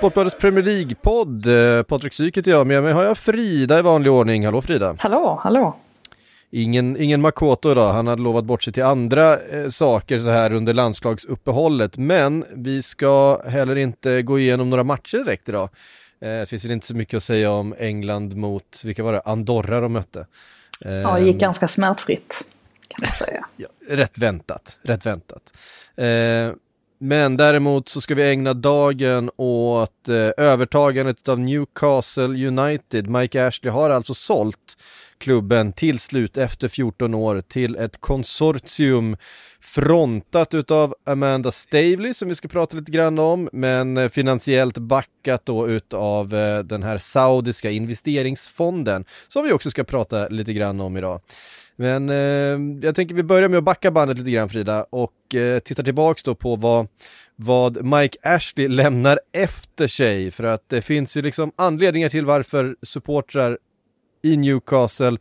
Sportbladets Premier League-podd. Eh, Patrik Syk heter jag, med mig har jag Frida i vanlig ordning. Hallå Frida! Hallå, hallå. Ingen, ingen Makoto idag, han hade lovat bort sig till andra eh, saker så här under landslagsuppehållet. Men vi ska heller inte gå igenom några matcher direkt idag. Eh, det finns inte så mycket att säga om England mot, vilka var det, Andorra de mötte. Eh, Ja, det gick ganska smärtfritt kan man säga. Ja, rätt väntat, rätt väntat. Eh, men däremot så ska vi ägna dagen åt eh, övertagandet av Newcastle United. Mike Ashley har alltså sålt klubben till slut efter 14 år till ett konsortium frontat utav Amanda Stavely som vi ska prata lite grann om, men eh, finansiellt backat då utav eh, den här saudiska investeringsfonden som vi också ska prata lite grann om idag. Men eh, jag tänker vi börjar med att backa bandet lite grann Frida och eh, tittar tillbaks då på vad, vad Mike Ashley lämnar efter sig för att det finns ju liksom anledningar till varför supportrar i Newcastle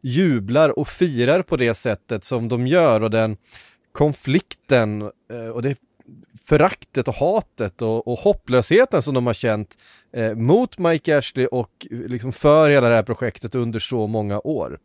jublar och firar på det sättet som de gör och den konflikten eh, och det föraktet och hatet och, och hopplösheten som de har känt eh, mot Mike Ashley och liksom för hela det här projektet under så många år.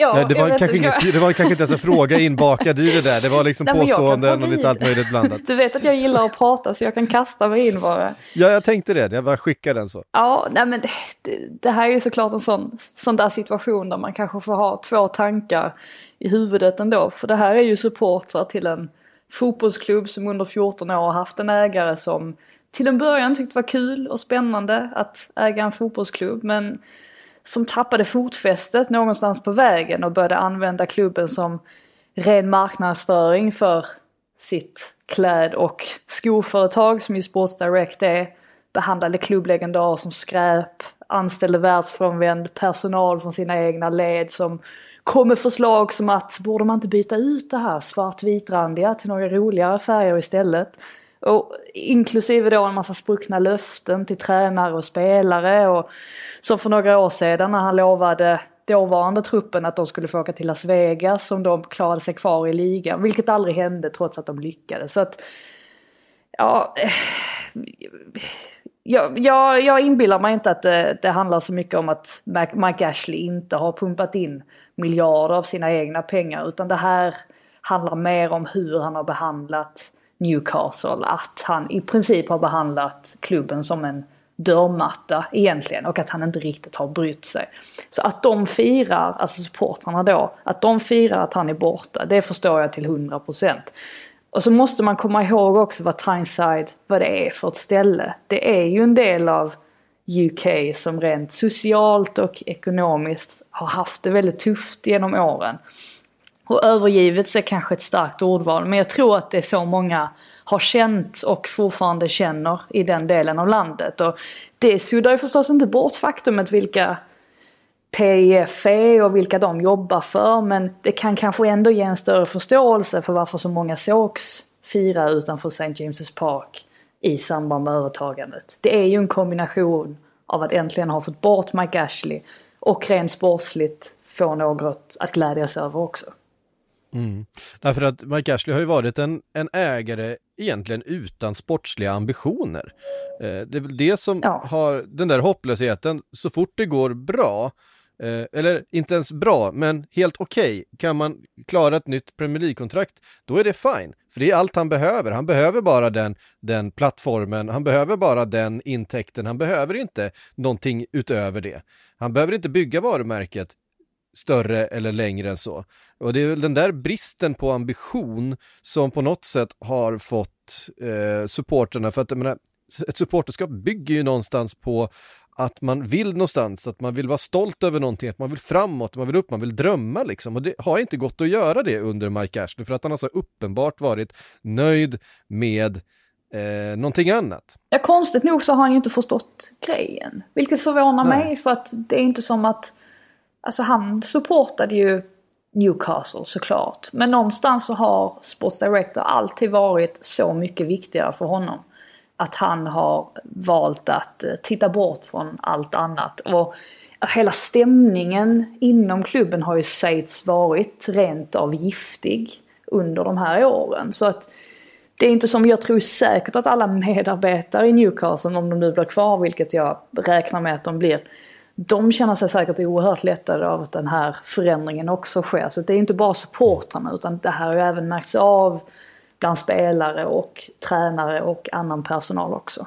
Ja, Nej, det, var kanske inte, ingen, det var kanske inte ens en fråga inbakad i det där, det var liksom Nej, påståenden och lite allt möjligt blandat. Du vet att jag gillar att prata så jag kan kasta mig in bara. Ja, jag tänkte det, jag bara skickar den så. Ja, nej men det, det, det här är ju såklart en sån, sån där situation där man kanske får ha två tankar i huvudet ändå. För det här är ju supportrar till en fotbollsklubb som under 14 år har haft en ägare som till en början tyckte var kul och spännande att äga en fotbollsklubb. Men som tappade fotfästet någonstans på vägen och började använda klubben som ren marknadsföring för sitt kläd och skoföretag som ju Sports Direct är. Behandlade klubblegendarer som skräp, anställde världsfrånvänd personal från sina egna led som kom med förslag som att borde man inte byta ut det här svartvitrandiga till några roligare färger istället. Och inklusive då en massa spruckna löften till tränare och spelare och som för några år sedan när han lovade dåvarande truppen att de skulle få åka till Las Vegas om de klarade sig kvar i ligan, vilket aldrig hände trots att de lyckades. Så att, ja, eh, jag, jag, jag inbillar mig inte att det, det handlar så mycket om att Mike Ashley inte har pumpat in miljarder av sina egna pengar utan det här handlar mer om hur han har behandlat Newcastle. Att han i princip har behandlat klubben som en dörrmatta egentligen och att han inte riktigt har brytt sig. Så att de firar, alltså supportrarna då, att de firar att han är borta, det förstår jag till 100%. Och så måste man komma ihåg också vad Tyneside, vad det är för ett ställe. Det är ju en del av UK som rent socialt och ekonomiskt har haft det väldigt tufft genom åren. Och övergivits är kanske ett starkt ordval, men jag tror att det är så många har känt och fortfarande känner i den delen av landet. Och det suddar ju förstås inte bort faktumet vilka PIF är och vilka de jobbar för, men det kan kanske ändå ge en större förståelse för varför så många sågs fira utanför St. James's Park i samband med övertagandet. Det är ju en kombination av att äntligen ha fått bort Mike Ashley och rent sportsligt få något att glädjas över också. Därför att Mike Ashley har ju varit en, en ägare egentligen utan sportsliga ambitioner. Eh, det är väl det som Ja. har den där hopplösheten, så fort det går bra, eh, eller inte ens bra, men helt okej, okay. kan man klara ett nytt Premier League-kontrakt, då är det fine. För det är allt han behöver. Han behöver bara den, den plattformen, han behöver bara den intäkten, han behöver inte någonting utöver det. Han behöver inte bygga varumärket större eller längre än så. Och det är väl den där bristen på ambition som på något sätt har fått eh, supporterna, för att jag menar, ett supporterskap bygger ju någonstans på att man vill någonstans, att man vill vara stolt över någonting, att man vill framåt, man vill upp, man vill drömma liksom. Och det har inte gått att göra det under Mike Ashley för att han har så uppenbart varit nöjd med eh, någonting annat. Ja, konstigt nog så har han ju inte förstått grejen. Vilket förvånar Nej. mig för att det är inte som att, alltså han supportade ju Newcastle såklart. Men någonstans så har Sports Director alltid varit så mycket viktigare för honom att han har valt att eh, titta bort från allt annat. Och hela stämningen inom klubben har ju sägs varit rent av giftig under de här åren. Så att det är inte som, jag tror säkert att alla medarbetare i Newcastle, om de nu blir kvar, vilket jag räknar med att de blir, de känner sig säkert oerhört lättade av att den här förändringen också sker. Så det är inte bara supportrarna utan det här har ju även märkts av bland spelare och tränare och annan personal också.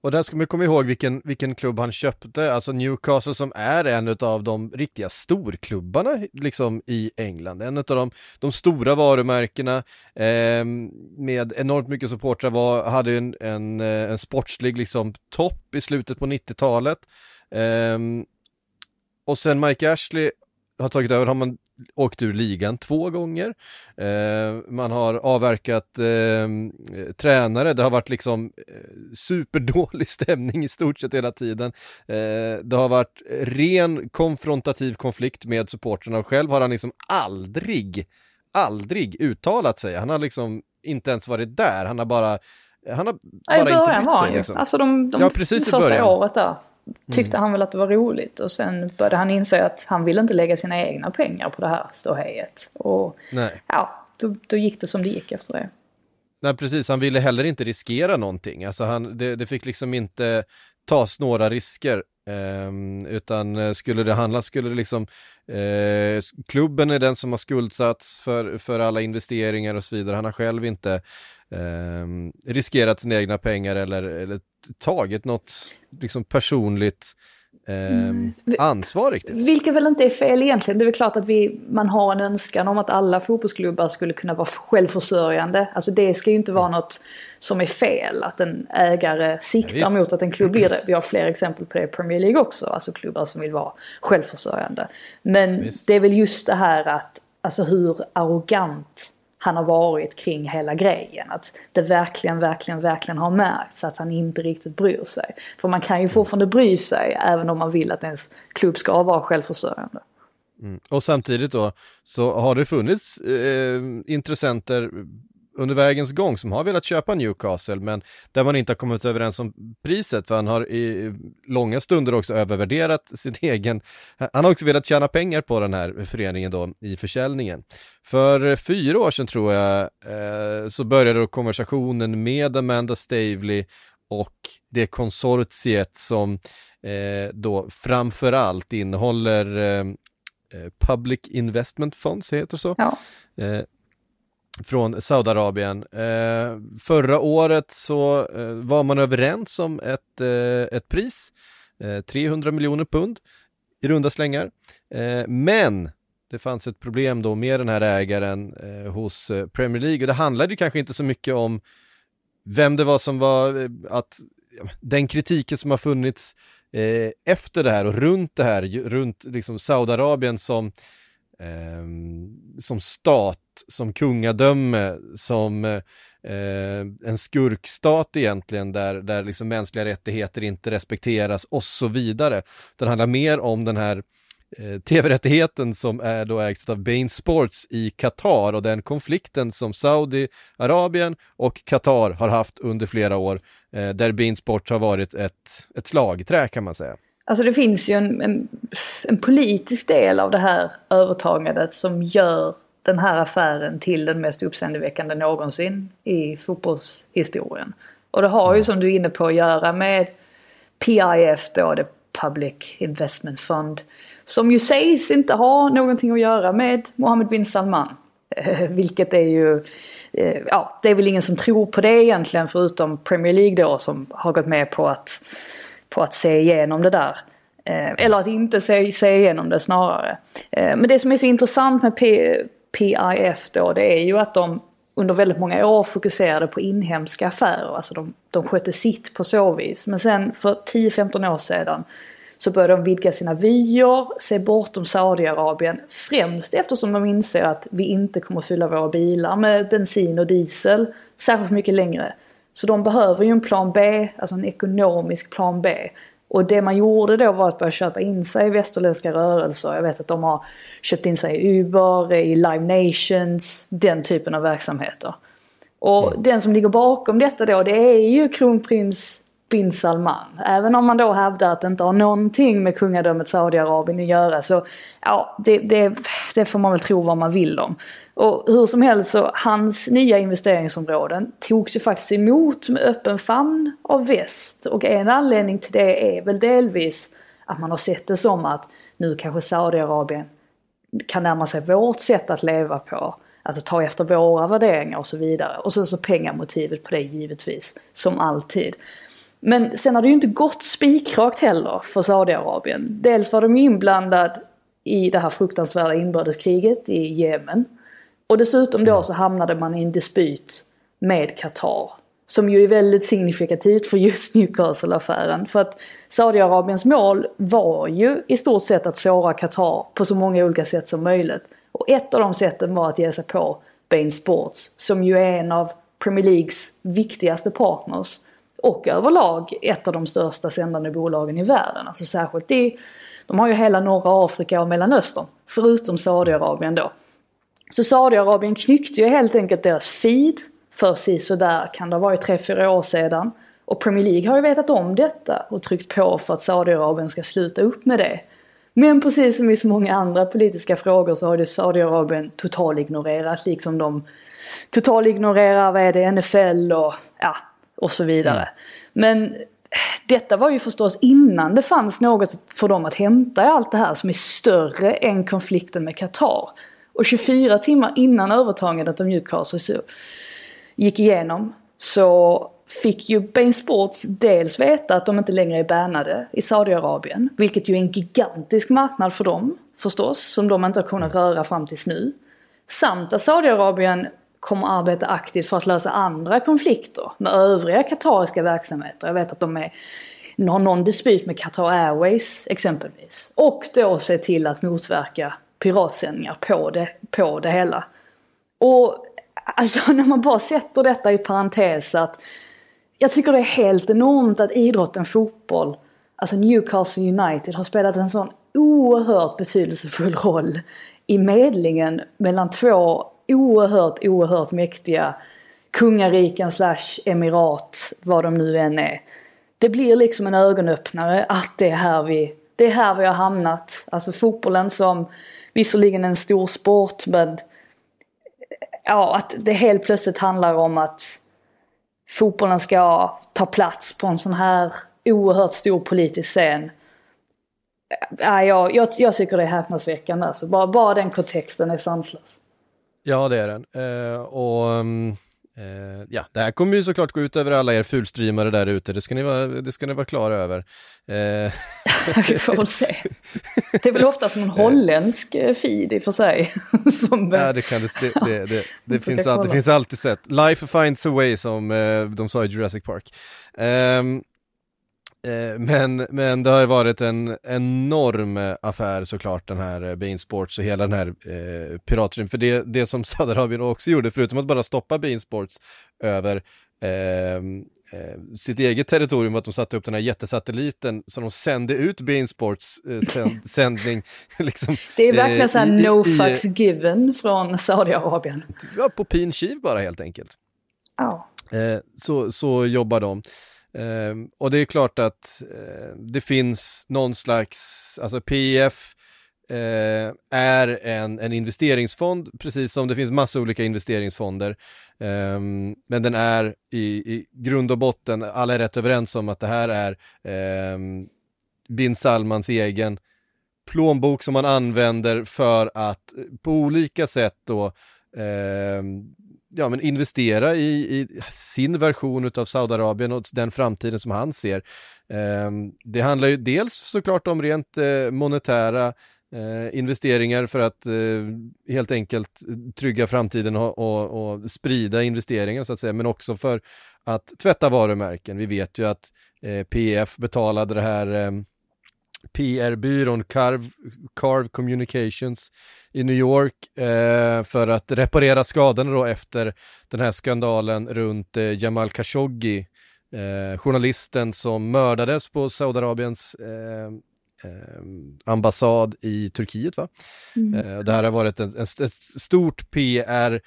Och där ska man komma ihåg vilken, vilken klubb han köpte, alltså Newcastle som är en av de riktiga storklubbarna liksom i England. En av de, de stora varumärkena eh, med enormt mycket supportrar var, hade en, en, eh, en sportslig liksom topp i slutet på 90-talet. Eh, och sen Mike Ashley har tagit över har man åkt ur ligan två gånger. Eh, man har avverkat eh, tränare, det har varit liksom eh, superdålig stämning i stort sett hela tiden. Eh, det har varit ren konfrontativ konflikt med supporterna och själv har han liksom aldrig, aldrig uttalat sig. Han har liksom inte ens varit där, han har bara han har bara Nej, inte brytt sig. Liksom. Alltså de, de ja, precis första året där tyckte mm. han väl att det var roligt och sen började han inse att han ville inte lägga sina egna pengar på det här ståhejet. Och Nej. ja, då, då gick det som det gick efter det. Nej, precis. Han ville heller inte riskera någonting. Alltså han, det, det fick liksom inte tas några risker. Um, utan eh, skulle det handla, skulle det liksom, uh, klubben är den som har skuldsatts för, för alla investeringar och så vidare. Han har själv inte um, riskerat sina egna pengar eller, eller tagit något liksom personligt eh, ansvar riktigt. Vilket väl inte är fel egentligen. Det är väl klart att vi, man har en önskan om att alla fotbollsklubbar skulle kunna vara självförsörjande. Alltså det ska ju inte vara mm. något som är fel. Att en ägare siktar ja, mot att en klubb blir det. Vi har fler exempel på det i Premier League också. Alltså klubbar som vill vara självförsörjande. Men visst. det är väl just det här att, alltså hur arrogant han har varit kring hela grejen. Att det verkligen, verkligen, verkligen har märkts att han inte riktigt bryr sig. För man kan ju fortfarande bry sig även om man vill att ens klubb ska vara självförsörjande. Mm. Och samtidigt då så har det funnits eh, intressenter under vägens gång som har velat köpa Newcastle men där man inte har kommit överens om priset för han har i långa stunder också övervärderat sin egen, han har också velat tjäna pengar på den här föreningen då i försäljningen. För fyra år sedan tror jag eh, så började då konversationen med Amanda Stavely och det konsortiet som eh, då framförallt innehåller eh, eh Public Investment Funds, heter så? Ja. Eh, från Saudiarabien. Eh, förra året så eh, var man överens om ett, eh, ett pris, eh, 300 miljoner pund i runda slängar. Eh, men det fanns ett problem då med den här ägaren eh, hos eh, Premier League och det handlade kanske inte så mycket om vem det var som var, eh, att den kritiken som har funnits efter det här och runt det här, runt liksom Saudiarabien som eh, som stat, som kungadöme, som eh, en skurkstat egentligen där, där liksom mänskliga rättigheter inte respekteras och så vidare. Det handlar mer om den här eh, tv-rättigheten som är då ägs av Bain Sports i Qatar och den konflikten som Saudiarabien och Qatar har haft under flera år eh, där Bain Sports har varit ett, ett slagträ kan man säga. Alltså det finns ju en, en, en, politisk del av det här övertagandet som gör den här affären till den mest uppseendeväckande någonsin i fotbollshistorien. Och det har ju som du är inne på att göra med PIF då, det Public Investment Fund. Som ju sägs inte ha någonting att göra med Mohammed bin Salman. Vilket är ju, ja det är väl ingen som tror på det egentligen förutom Premier League då som har gått med på att, på att se igenom det där. Eh, eller att inte se, se igenom det snarare. Eh, men det som är så intressant med P, PIF då det är ju att de under väldigt många år fokuserade på inhemska affärer. Alltså de, de skötte sitt på så vis. Men sen för 10-15 år sedan så började de vidga sina vyer, se bortom Saudiarabien. Främst eftersom de inser att vi inte kommer fylla våra bilar med bensin och diesel särskilt mycket längre. Så de behöver ju en plan B, alltså en ekonomisk plan B. Och det man gjorde då var att börja köpa in sig i västerländska rörelser. Jag vet att de har köpt in sig i Uber, i Live Nations, den typen av verksamheter. Och mm. den som ligger bakom detta då, det är ju kronprins bin Salman. Även om man då hävdar att det inte har någonting med kungadömet Saudiarabien att göra så ja, det, det, det, får man väl tro vad man vill om. Och hur som helst så, hans nya investeringsområden togs ju faktiskt emot med öppen famn av väst. Och en anledning till det är väl delvis att man har sett det som att nu kanske Saudiarabien kan närma sig vårt sätt att leva på. Alltså ta efter våra värderingar och så vidare. Och sen så pengamotivet på det givetvis, som alltid. Men sen har det ju inte gått spikrakt heller för Saudiarabien. Dels var de inblandade i det här fruktansvärda inbördeskriget i Jemen. Och dessutom då så hamnade man i en dispyt med Qatar. Som ju är väldigt signifikativt för just Newcastle-affären. För att Saudiarabiens mål var ju i stort sett att såra Qatar på så många olika sätt som möjligt. Och ett av de sätten var att ge sig på Bain Sports, som ju är en av Premier Leagues viktigaste partners och överlag ett av de största sändande bolagen i världen. Alltså särskilt i, de har ju hela norra Afrika och Mellanöstern, förutom Saudiarabien då. Så Saudiarabien knyckte ju helt enkelt deras feed för sig sådär, kan det ha varit 3-4 år sedan. Och Premier League har ju vetat om detta och tryckt på för att Saudiarabien ska sluta upp med det. Men precis som i så många andra politiska frågor så har ju Saudiarabien totalignorerat liksom de totalignorerar vad är det, NFL och ja, och så vidare. Mm. Men detta var ju förstås innan det fanns något för dem att hämta i allt det här som är större än konflikten med Qatar. Och 24 timmar innan övertagandet av Newcastle så gick igenom så fick ju Bain Sports dels veta att de inte längre är bannade i Saudiarabien, vilket ju är en gigantisk marknad för dem förstås, som de inte har kunnat röra fram tills nu. Samt att Saudiarabien kommer arbeta aktivt för att lösa andra konflikter med övriga katariska verksamheter. Jag vet att de är, har någon dispyt med Qatar Airways exempelvis. Och då se till att motverka piratsändningar på det, på det hela. Och alltså när man bara sätter detta i parentes att jag tycker det är helt enormt att idrotten fotboll, alltså Newcastle United har spelat en sån oerhört betydelsefull roll i medlingen mellan två oerhört, oerhört mäktiga kungariken slash emirat, vad de nu än är. Det blir liksom en ögonöppnare att det är här vi, det är här vi har hamnat. Alltså fotbollen som visserligen är en stor sport men ja, att det helt plötsligt handlar om att fotbollen ska ta plats på en sån här oerhört stor politisk scen. Ja, jag, jag, jag tycker det är häpnadsväckande alltså. Bara, bara den kontexten är sanslös. Ja, det är den. Uh, och um, uh, ja, det här kommer ju såklart gå ut över alla er fulstreamare där ute. Det ska ni vara, det ska ni vara klara över. Uh. Vi får väl se. Det är väl ofta som en holländsk feed i och för sig. som, ja, det kan det, det, det, det, finns, all, det finns alltid sätt. Life finds a way som de sa i Jurassic Park. Um, Eh, men, men det har ju varit en enorm affär såklart den här eh, Bein Sports och hela den här eh, piratregimen. För det, det som Saudiarabien också gjorde, förutom att bara stoppa Bein Sports över ehm, eh, sitt eget territorium var att de satte upp den här jättesatelliten så de sände ut Bein Sports eh, sänd, sändning. liksom, det är verkligen eh, såhär no i, fucks i, given från Saudiarabien. Ja, på pin kiv bara helt enkelt. Ja. Oh. så, så jobbar de. Um, och det är klart att uh, det finns någon slags, alltså PIF uh, eh, är en, en investeringsfond, precis som det finns massa olika investeringsfonder. Um, men den är i, i grund och botten, alla är rätt överens om att det här är um, bin Salmans egen plånbok som man använder för att eh, på olika sätt då eh, ja, men investera i, i sin version av Saudiarabien och den framtiden som han ser. Eh, det handlar ju dels såklart om rent eh, monetära eh, investeringar för att eh, helt enkelt trygga framtiden och, och, och, sprida investeringar så att säga, men också för att tvätta varumärken. Vi vet ju att eh, PF betalade det här ehm, PR-byrån Carve, Carve Communications i New York eh, för att reparera skadorna då efter den här skandalen runt eh, Jamal Khashoggi, eh, journalisten som mördades på Saudiarabiens eh, eh, ambassad i Turkiet. Va? Mm. Eh, det här har varit en, en, ett stort PR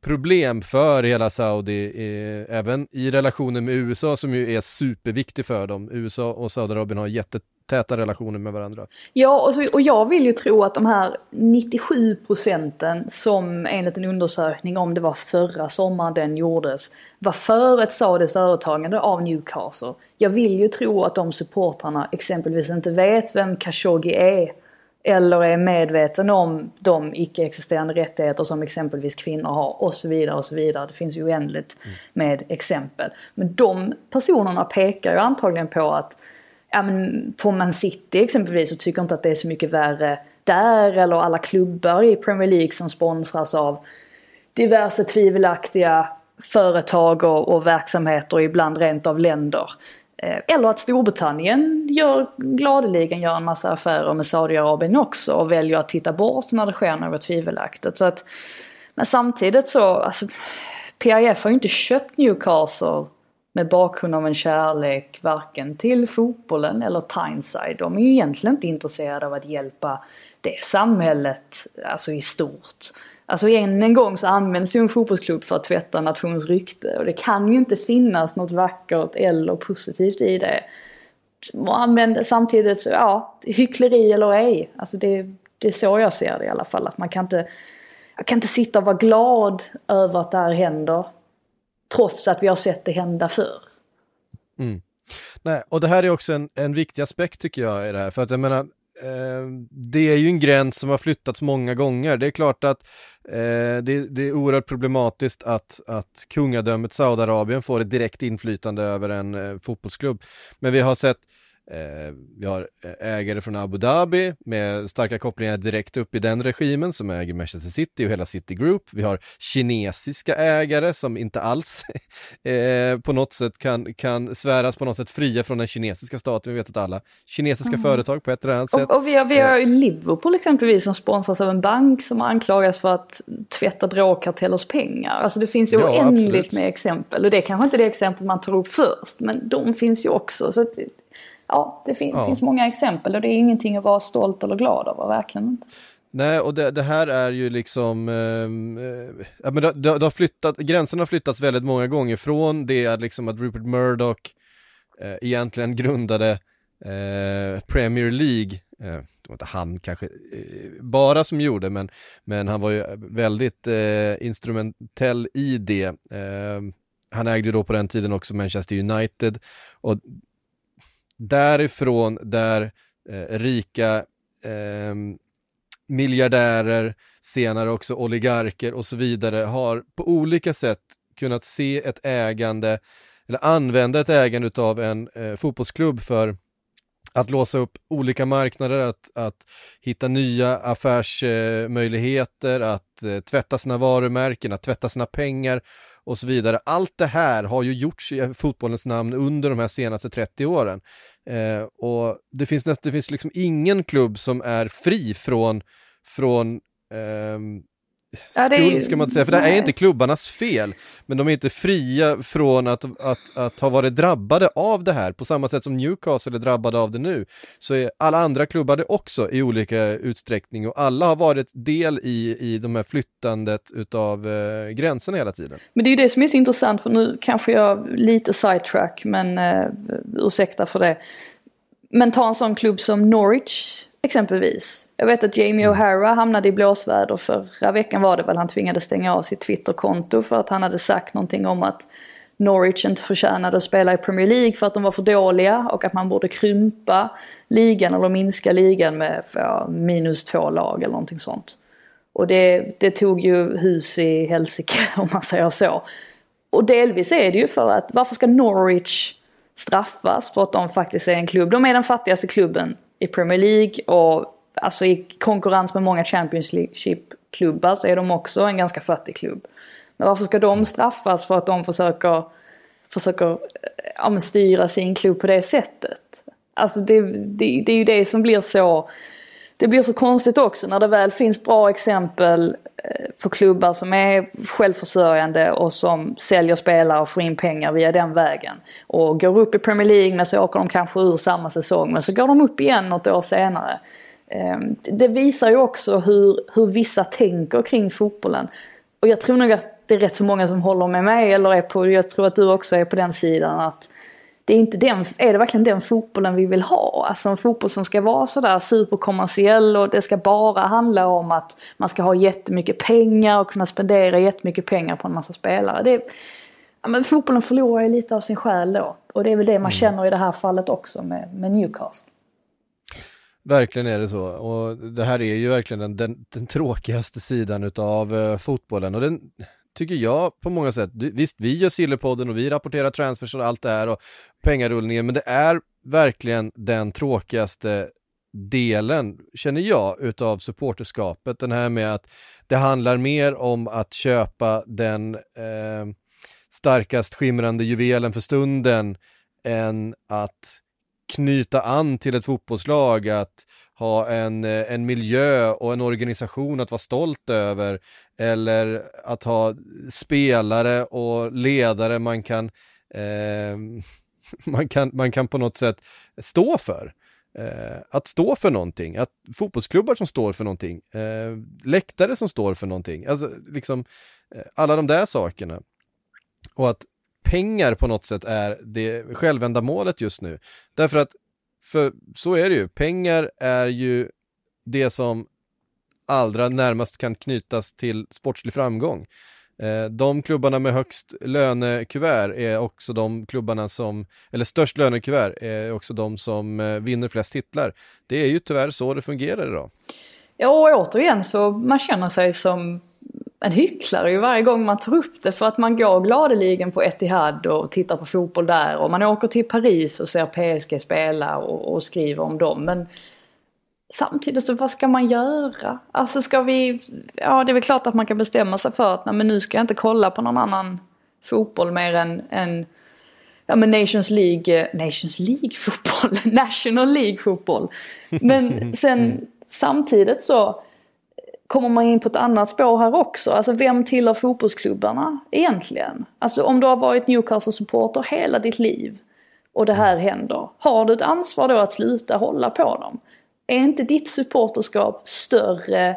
problem för hela Saudi, eh, även i relationen med USA som ju är superviktig för dem. USA och Saudiarabien har jättetäta relationer med varandra. Ja, och, så, och jag vill ju tro att de här 97 procenten som enligt en undersökning, om det var förra sommaren den gjordes, var för ett Saudis övertagande av Newcastle. Jag vill ju tro att de supportrarna exempelvis inte vet vem Khashoggi är eller är medveten om de icke-existerande rättigheter som exempelvis kvinnor har och så vidare och så vidare. Det finns ju oändligt mm. med exempel. Men de personerna pekar ju antagligen på att ja, men på Man City exempelvis så tycker inte att det är så mycket värre där eller alla klubbar i Premier League som sponsras av diverse tvivelaktiga företag och, och verksamheter och ibland rent av länder. Eh, eller att Storbritannien gör, gladeligen gör en massa affärer med Saudiarabien också och väljer att titta bort när det sker något tvivelaktigt. Så att, men samtidigt så, alltså, PIF har ju inte köpt Newcastle med bakgrund av en kärlek varken till fotbollen eller Tyneside. De är ju egentligen inte intresserade av att hjälpa det samhället, alltså i stort. Alltså än en gång så används ju en fotbollsklubb för att tvätta nationens rykte och det kan ju inte finnas något vackert eller positivt i det. Men samtidigt så, ja, hyckleri eller ej. Alltså det, det är så jag ser det i alla fall. Att man kan inte, jag kan inte sitta och vara glad över att det här händer. Trots att vi har sett det hända förr. Mm. Nej, och det här är också en, en viktig aspekt tycker jag i det här. För att jag menar, Eh, det är ju en gräns som har flyttats många gånger. Det är klart att eh, det, det, är oerhört problematiskt att, att kungadömet Saudiarabien får ett direkt inflytande över en eh, fotbollsklubb. Men vi har sett Eh, vi har eh, ägare från Abu Dhabi med starka kopplingar direkt upp i den regimen som äger Manchester City och hela City Group. Vi har kinesiska ägare som inte alls eh, på något sätt kan, kan sväras på något sätt fria från den kinesiska staten. Vi vet att alla kinesiska mm. företag på ett eller annat sätt. Och, och vi har, vi har Liverpool exempelvis som sponsras av en bank som anklagas för att tvätta drogkartellers pengar. Alltså det finns ju ja, oändligt absolut. med exempel och det är kanske inte det exempel man tar upp först men de finns ju också. Så ja, det, fin ja. finns många exempel och det är ingenting att vara stolt eller glad över, verkligen inte. Nej, och det, det, här är ju liksom, ehm, eh, ja, men det, det, har flyttat, gränserna har flyttats väldigt många gånger från det att liksom att Rupert Murdoch eh, egentligen grundade eh, Premier League, eh, det var inte han kanske eh, bara som gjorde, men, men han var ju väldigt eh, instrumentell i det. Ehm, han ägde då på den tiden också Manchester United och därifrån där eh, rika eh, miljardärer, senare också oligarker och så vidare har på olika sätt kunnat se ett ägande eller använda ett ägande av en eh, fotbollsklubb för att låsa upp olika marknader, att, att hitta nya affärsmöjligheter, att eh, tvätta sina varumärken, att tvätta sina pengar och så vidare. Allt det här har ju gjorts i fotbollens namn under de här senaste 30 åren. Eh, och det finns, näst, det finns liksom ingen klubb som är fri från, från eh, Ja, skuld, ju... ska man säga, för det är inte klubbarnas fel. Men de är inte fria från att, att, att ha varit drabbade av det här, på samma sätt som Newcastle är drabbade av det nu. Så är alla andra klubbar det också i olika utsträckning och alla har varit del i, i de här flyttandet utav eh, gränserna hela tiden. Men det är ju det som är så intressant, för nu kanske jag lite sidetrack, men eh, ursäkta för det. Men ta en sån klubb som Norwich Exempelvis. Jag vet att Jamie mm. O'Hara hamnade i blåsväder förra veckan var det väl. Han tvingades stänga av sitt Twitterkonto för att han hade sagt någonting om att Norwich inte förtjänade att spela i Premier League för att de var för dåliga och att man borde krympa ligan eller minska ligan med ja, minus två lag eller någonting sånt. Och det, det tog ju hus i helsike om man säger så. Och delvis är det ju för att varför ska Norwich straffas för att de faktiskt är en klubb? De är den fattigaste klubben i Premier League och alltså i konkurrens med många Championship-klubbar så är de också en ganska fattig klubb. Men varför ska de straffas för att de försöker, försöker ja, styra sin klubb på det sättet? Alltså det, det, det är ju det som blir så det blir så konstigt också när det väl finns bra exempel för på klubbar som är självförsörjande och som säljer spelare och får in pengar via den vägen. Och går upp i Premier League men så åker de kanske ur samma säsong men så går de upp igen något år senare. Eh, det visar ju också hur, hur vissa tänker kring fotbollen. Och jag tror nog att det är rätt så många som håller med mig, eller är på, jag tror att du också är på den sidan, att det är, inte den, är det verkligen den fotbollen vi vill ha? Alltså en fotboll som ska vara sådär superkommersiell och det ska bara handla om att man ska ha jättemycket pengar och kunna spendera jättemycket pengar på en massa spelare. Det, ja, men fotbollen förlorar ju lite av sin själ då. Och det är väl det man mm. känner i det här fallet också med, med Newcastle. Verkligen är det så. Och det här är ju verkligen den, den, den tråkigaste sidan av uh, fotbollen. Och den tycker jag på många sätt, visst vi gör Sillepodden och vi rapporterar transfers och allt det här och pengarullningen, men det är verkligen den tråkigaste delen, känner jag, utav supporterskapet. Den här med att det handlar mer om att köpa den eh, starkast skimrande juvelen för stunden än att knyta an till ett fotbollslag, att ha en, eh, en miljö och en organisation att vara stolt över eller att ha spelare och ledare man kan, eh, man kan, man kan på något sätt stå för. Eh, att stå för någonting, att fotbollsklubbar som står för någonting, eh, läktare som står för någonting, alltså liksom eh, alla de där sakerna. Och att pengar på något sätt är det självändamålet just nu. Därför att, för så är det ju, pengar är ju det som allra närmast kan knytas till sportslig framgång. Eh, de klubbarna med högst lönekuvert är också de klubbarna som, eller störst lönekuvert är också de som eh, vinner flest titlar. Det är ju tyvärr så det fungerar idag. Ja, och återigen så man känner sig som en hycklare ju varje gång man tar upp det för att man går gladeligen på Etihad och tittar på fotboll där och man åker till Paris och ser PSG spela och, och skriver om dem. Men samtidigt så vad ska man göra? Alltså ska vi, ja det är väl klart att man kan bestämma sig för att nej, men nu ska jag inte kolla på någon annan fotboll mer än, än ja men Nations League, eh, Nations League fotboll, National League fotboll. Men sen samtidigt så kommer man in på ett annat spår här också. Alltså vem tillhör fotbollsklubbarna egentligen? Alltså om du har varit Newcastle-supporter hela ditt liv och det här händer. Har du ett ansvar då att sluta hålla på dem? Är inte ditt supporterskap större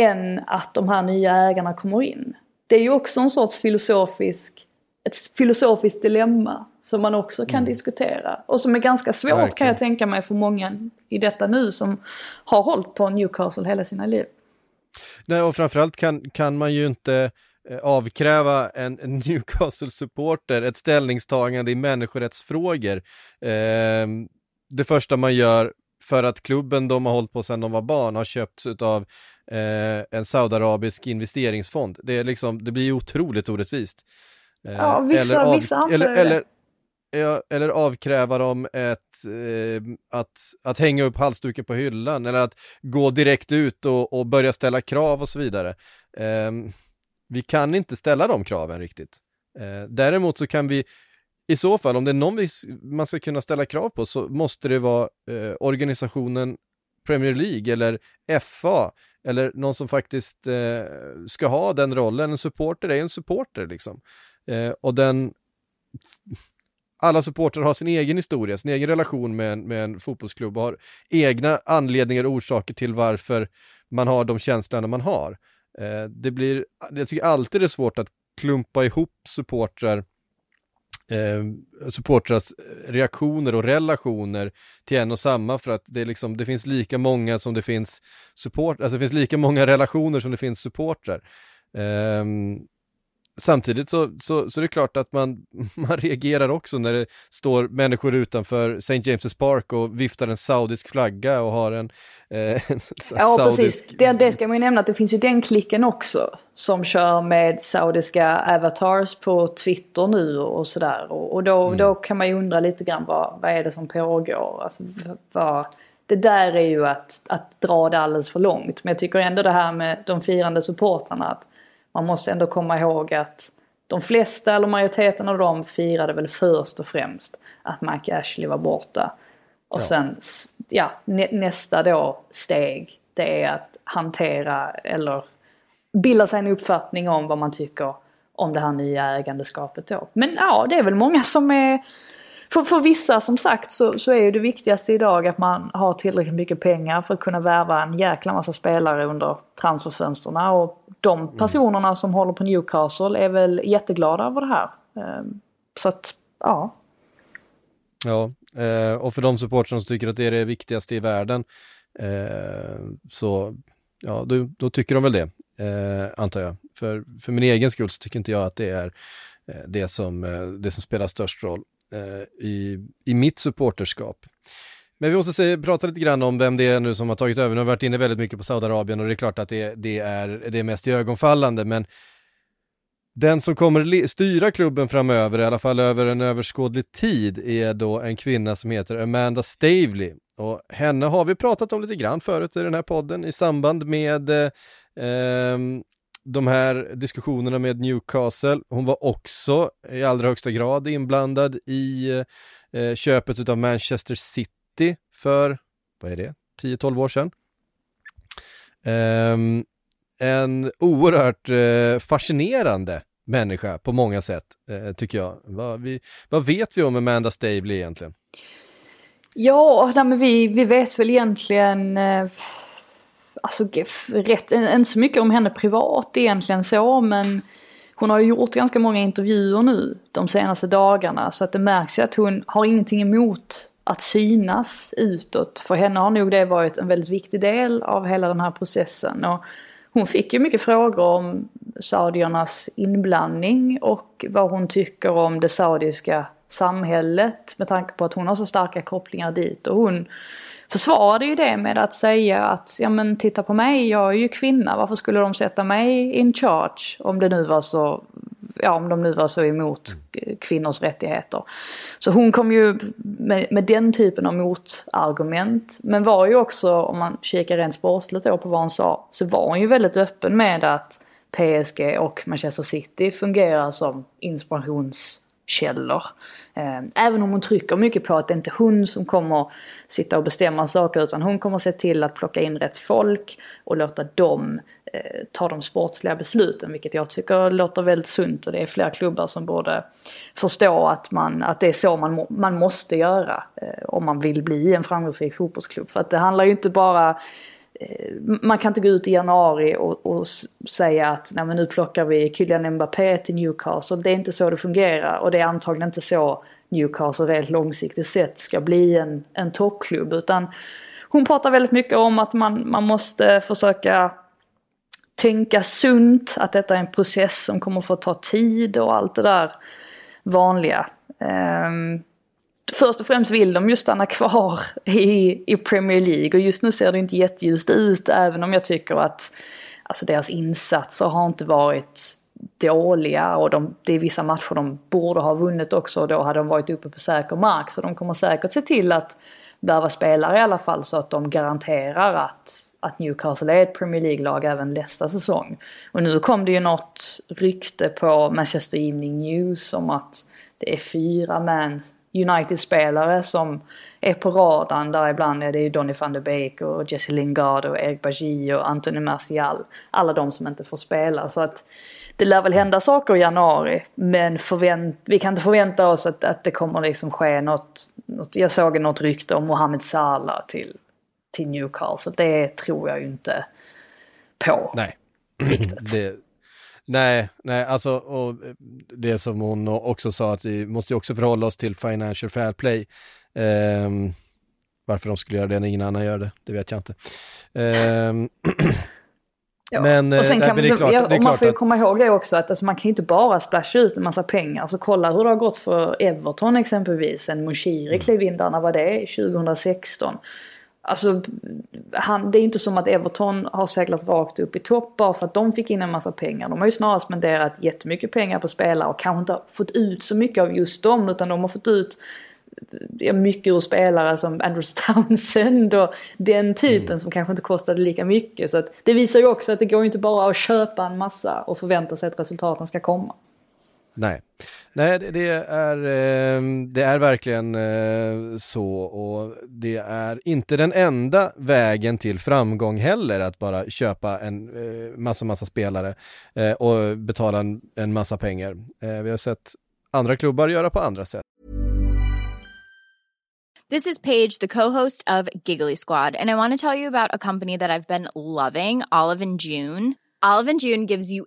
än att de här nya ägarna kommer in? Det är ju också en sorts filosofisk, ett filosofiskt dilemma som man också kan mm. diskutera. Och som är ganska svårt Verkligen. kan jag tänka mig för många i detta nu som har hållit på Newcastle hela sina liv. Nej, och framförallt kan, kan man ju inte eh, avkräva en, Newcastle-supporter ett ställningstagande i människorättsfrågor. Eh, det första man gör för att klubben de har hållit på sedan de var barn har köpts av eh, en saudiarabisk investeringsfond. Det, är liksom, det blir otroligt orättvist. Eh, ja, vissa, av, vissa anser eller, eller, eller avkräva dem ett, eh, att, att hänga upp halsduken på hyllan eller att gå direkt ut och, och börja ställa krav och så vidare. Eh, vi kan inte ställa de kraven riktigt. Eh, däremot så kan vi i så fall, om det är någon man ska kunna ställa krav på så måste det vara eh, organisationen Premier League eller FA eller någon som faktiskt eh, ska ha den rollen. En supporter är en supporter liksom. Eh, och den alla supportrar har sin egen historia, sin egen relation med en, med en fotbollsklubb och har egna anledningar och orsaker till varför man har de känslorna man har. Eh, det blir, jag tycker alltid det är svårt att klumpa ihop supportrar eh, supportrars reaktioner och relationer till en och samma för att det, är liksom, det finns lika många som det finns support, alltså det finns lika många relationer som det finns supportrar. Eh, samtidigt så, så, så är det klart att man, man reagerar också när det står människor utanför St. James' Park och viftar en saudisk flagga och har en, eh, en Ja, saudisk... precis. Det, det ska man ju nämna att det finns ju den klicken också som kör med saudiska avatars på Twitter nu och sådär. Och, och då, mm. då kan man ju undra lite grann vad, vad är det som pågår? Alltså, vad, det där är ju att, att dra det alldeles för långt. Men jag tycker ändå det här med de firande supportrarna att man måste ändå komma ihåg att de flesta, eller majoriteten av dem, firade väl först och främst att Mike Ashley var borta. Och ja. sen, ja, nä, nästa då steg, det är att hantera eller bilda sig en uppfattning om vad man tycker om det här nya ägandeskapet då. Men ja, det är väl många som är för, för vissa som sagt så, så är ju det viktigaste idag att man har tillräckligt mycket pengar för att kunna värva en jäkla massa spelare under transferfönstren. Och de mm. personerna mm. som håller på Newcastle är väl jätteglada över det här. Ehm, så att, ja. Ja, eh, och för de supportrarna som tycker att det är det viktigaste i världen eh, så ja, då, då, tycker de väl det, eh, antar jag. För, för min egen skull så tycker inte jag att det är det som, det som spelar störst roll eh, i, i mitt supporterskap. Men vi måste se, prata lite grann om vem det är nu som har tagit över. Nu har varit inne väldigt mycket på Saudiarabien och det är klart att det, det är det är mest ögonfallande, men den som kommer styra klubben framöver, i alla fall över en överskådlig tid, är då en kvinna som heter Amanda Stavely. Och henne har vi pratat om lite grann förut i den här podden i samband med eh, ehm, de här diskussionerna med Newcastle. Hon var också i allra högsta grad inblandad i eh, köpet av Manchester City för, vad är det, 10-12 år sedan. Um, en oerhört eh, fascinerande människa på många sätt, eh, tycker jag. Vad, vi, vad vet vi om Amanda Stabley egentligen? Ja, nej, men vi, vi vet väl egentligen eh alltså rätt, inte så mycket om henne privat egentligen så men hon har ju gjort ganska många intervjuer nu de senaste dagarna så att det märks ju att hon har ingenting emot att synas utåt. För henne har nog det varit en väldigt viktig del av hela den här processen. Och hon fick ju mycket frågor om saudiernas inblandning och vad hon tycker om det saudiska samhället med tanke på att hon har så starka kopplingar dit. Och hon försvarade ju det med att säga att ja men titta på mig, jag är ju kvinna, varför skulle de sätta mig in charge om det nu var så ja, om de nu var så emot kvinnors rättigheter. Så hon kom ju med, med, den typen av motargument. Men var ju också, om man kikar rent sportsligt då på vad hon sa, så var hon ju väldigt öppen med att PSG och Manchester City fungerar som inspirations källor. Ehm, även om hon trycker mycket på att det inte är hon som kommer sitta och bestämma saker utan hon kommer se till att plocka in rätt folk och låta dem eh, ta de sportsliga besluten vilket jag tycker låter väldigt sunt och det är flera klubbar som borde förstå att, man, att det är så man, man måste göra eh, om man vill bli en framgångsrik fotbollsklubb. För att det handlar ju inte bara Eh, man kan inte gå ut i januari och, och säga att Nej, men nu plockar vi Kylian Mbappé till Newcastle. Det är inte så det fungerar och det är antagligen inte så Newcastle rent långsiktigt sett ska bli en, en toppklubb. Utan hon pratar väldigt mycket om att man, man måste försöka tänka sunt, att detta är en process som kommer få ta tid och allt det där vanliga. Um, först och främst vill de ju stanna kvar i, i Premier League och just nu ser det inte jätteljust ut även om jag tycker att alltså deras insatser har inte varit dåliga och de, det är vissa matcher de borde ha vunnit också och då hade de varit uppe på säker mark så de kommer säkert se till att värva spelare i alla fall så att de garanterar att, att Newcastle är ett Premier League-lag även nästa säsong. Och nu kom det ju något rykte på Manchester Evening News om att det är fyra man United-spelare som är på radarn. Där ibland är det Donny van de Beek och Jesse Lingard och Eric Bajie och Anthony Martial. Alla de som inte får spela. Så att det lär väl hända saker i januari. Men förvänt, vi kan inte förvänta oss att, att det kommer liksom ske något, något. Jag såg något rykte om Mohamed Salah till, till Newcastle. Det tror jag ju inte på. Nej. Riktigt. det Nej, nej, alltså och det som hon också sa att vi måste ju också förhålla oss till Financial Fair Play. Um, varför de skulle göra det när ingen annan gör det, det vet jag inte. Um, Ja. Men, och sen eh, kan nej, man, klart- ja, och man får ju att- komma ihåg det också att alltså, man kan ju inte bara splasha ut en massa pengar. Alltså kolla hur det har gått för Everton exempelvis. En Moshiri Mm. klev in där, när var det? 2016. Alltså, han, det är ju inte som att Everton har seglat rakt upp i topp bara för att de fick in en massa pengar. De har ju snarare spenderat jättemycket pengar på spelare och kanske inte fått ut så mycket av just dem utan de har fått ut ja, mycket ur spelare som Andrews Townsend och den typen Mm. som kanske inte kostade lika mycket. Så att det visar ju också att det går inte bara att köpa en massa och förvänta sig att resultaten ska komma. Nej, Nej det, är, ehm, det är verkligen eh, så och det är inte den enda vägen till framgång heller att bara köpa en eh, massa, massa spelare eh, och betala en, massa pengar. Vi har sett andra klubbar göra på andra sätt. This is Paige, the co-host of Giggly Squad, and I want to tell you about a company that I've been loving, Olive and June. Olive and June gives you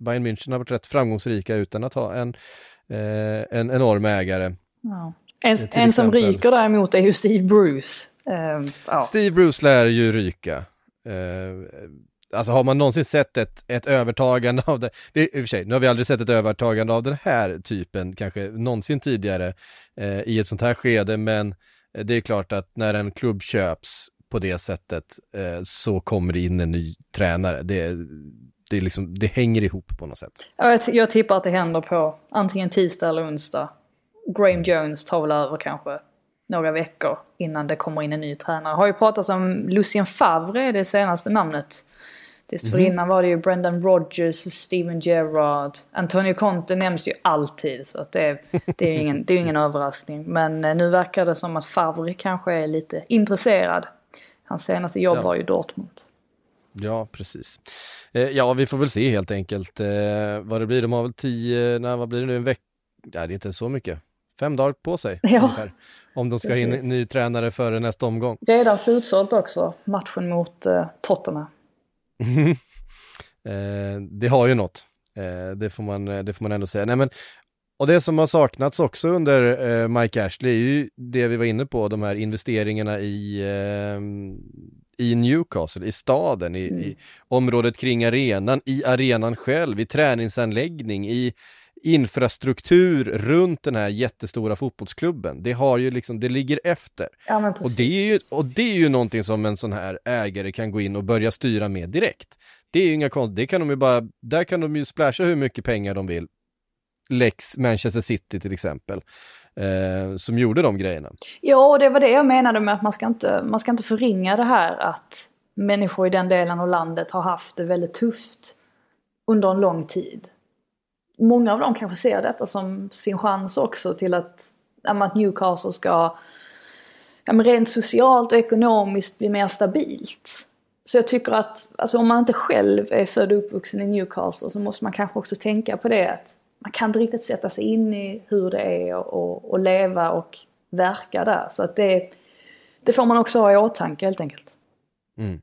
Bayern München har varit rätt framgångsrika utan att ha en, eh, en enorm ägare. Ja. En, en som ryker däremot är ju Steve Bruce. Ehm, ja. Steve Bruce lär ju ryka. Eh, alltså har man någonsin sett ett, ett övertagande av det, det i och för sig, nu har vi aldrig sett ett övertagande av den här typen, kanske någonsin tidigare eh, i ett sånt här skede, men det är klart att när en klubb köps på det sättet eh, så kommer det in en ny tränare. Det, det, är liksom, det hänger ihop på något sätt. Ja, Jag, jag tippar att det händer på antingen tisdag eller onsdag. Graham Jones tar väl över kanske några veckor innan det kommer in en ny tränare. Har ju pratats om Lucien Favre, det senaste namnet. Dessförinnan var det ju Brendan Rodgers, Steven Gerrard. Antonio Conte nämns ju alltid så att det, det är ju ingen, det är ingen överraskning. Men eh, nu verkar det som att Favre kanske är lite intresserad. Hans senaste jobb Ja. var ju Dortmund. Ja, precis. Eh, ja, vi får väl se helt enkelt eh, vad det blir. De har väl tio, nej, vad blir det nu, en vecka? Nej, det är inte så mycket. Fem dagar på sig Ja. ungefär. Om de ska in Precis. en ny tränare före nästa omgång. Redan slutsålt också, matchen mot eh, Tottenham. Eh, det har ju något. Eh, det, får man, eh, det får man ändå säga. Nej, men, och det som har saknats också under eh, Mike Ashley är ju det vi var inne på, de här investeringarna i, eh, i Newcastle, i staden, i, i området kring arenan, i arenan själv, i träningsanläggning, i infrastruktur runt den här jättestora fotbollsklubben. Det har ju liksom, det ligger efter. Ja, Och det, är ju, och det är ju någonting som en sån här ägare kan gå in och börja styra med direkt. Det är ju inga konst, det kan de ju bara, där kan de ju splasha hur mycket pengar de vill. Lex Manchester City till exempel, eh, som gjorde de grejerna. Ja, och det var det jag menade med att man ska, inte, man ska inte förringa det här att människor i den delen av landet har haft det väldigt tufft under en lång tid. Många av dem kanske ser detta som sin chans också till att, att Newcastle ska ja, rent socialt och ekonomiskt bli mer stabilt. Så jag tycker att alltså, om man inte själv är född och uppvuxen i Newcastle så måste man kanske också tänka på det att man kan inte riktigt sätta sig in i hur det är att och, och leva och verka där. Så att det, det får man också ha i åtanke helt enkelt. Mm.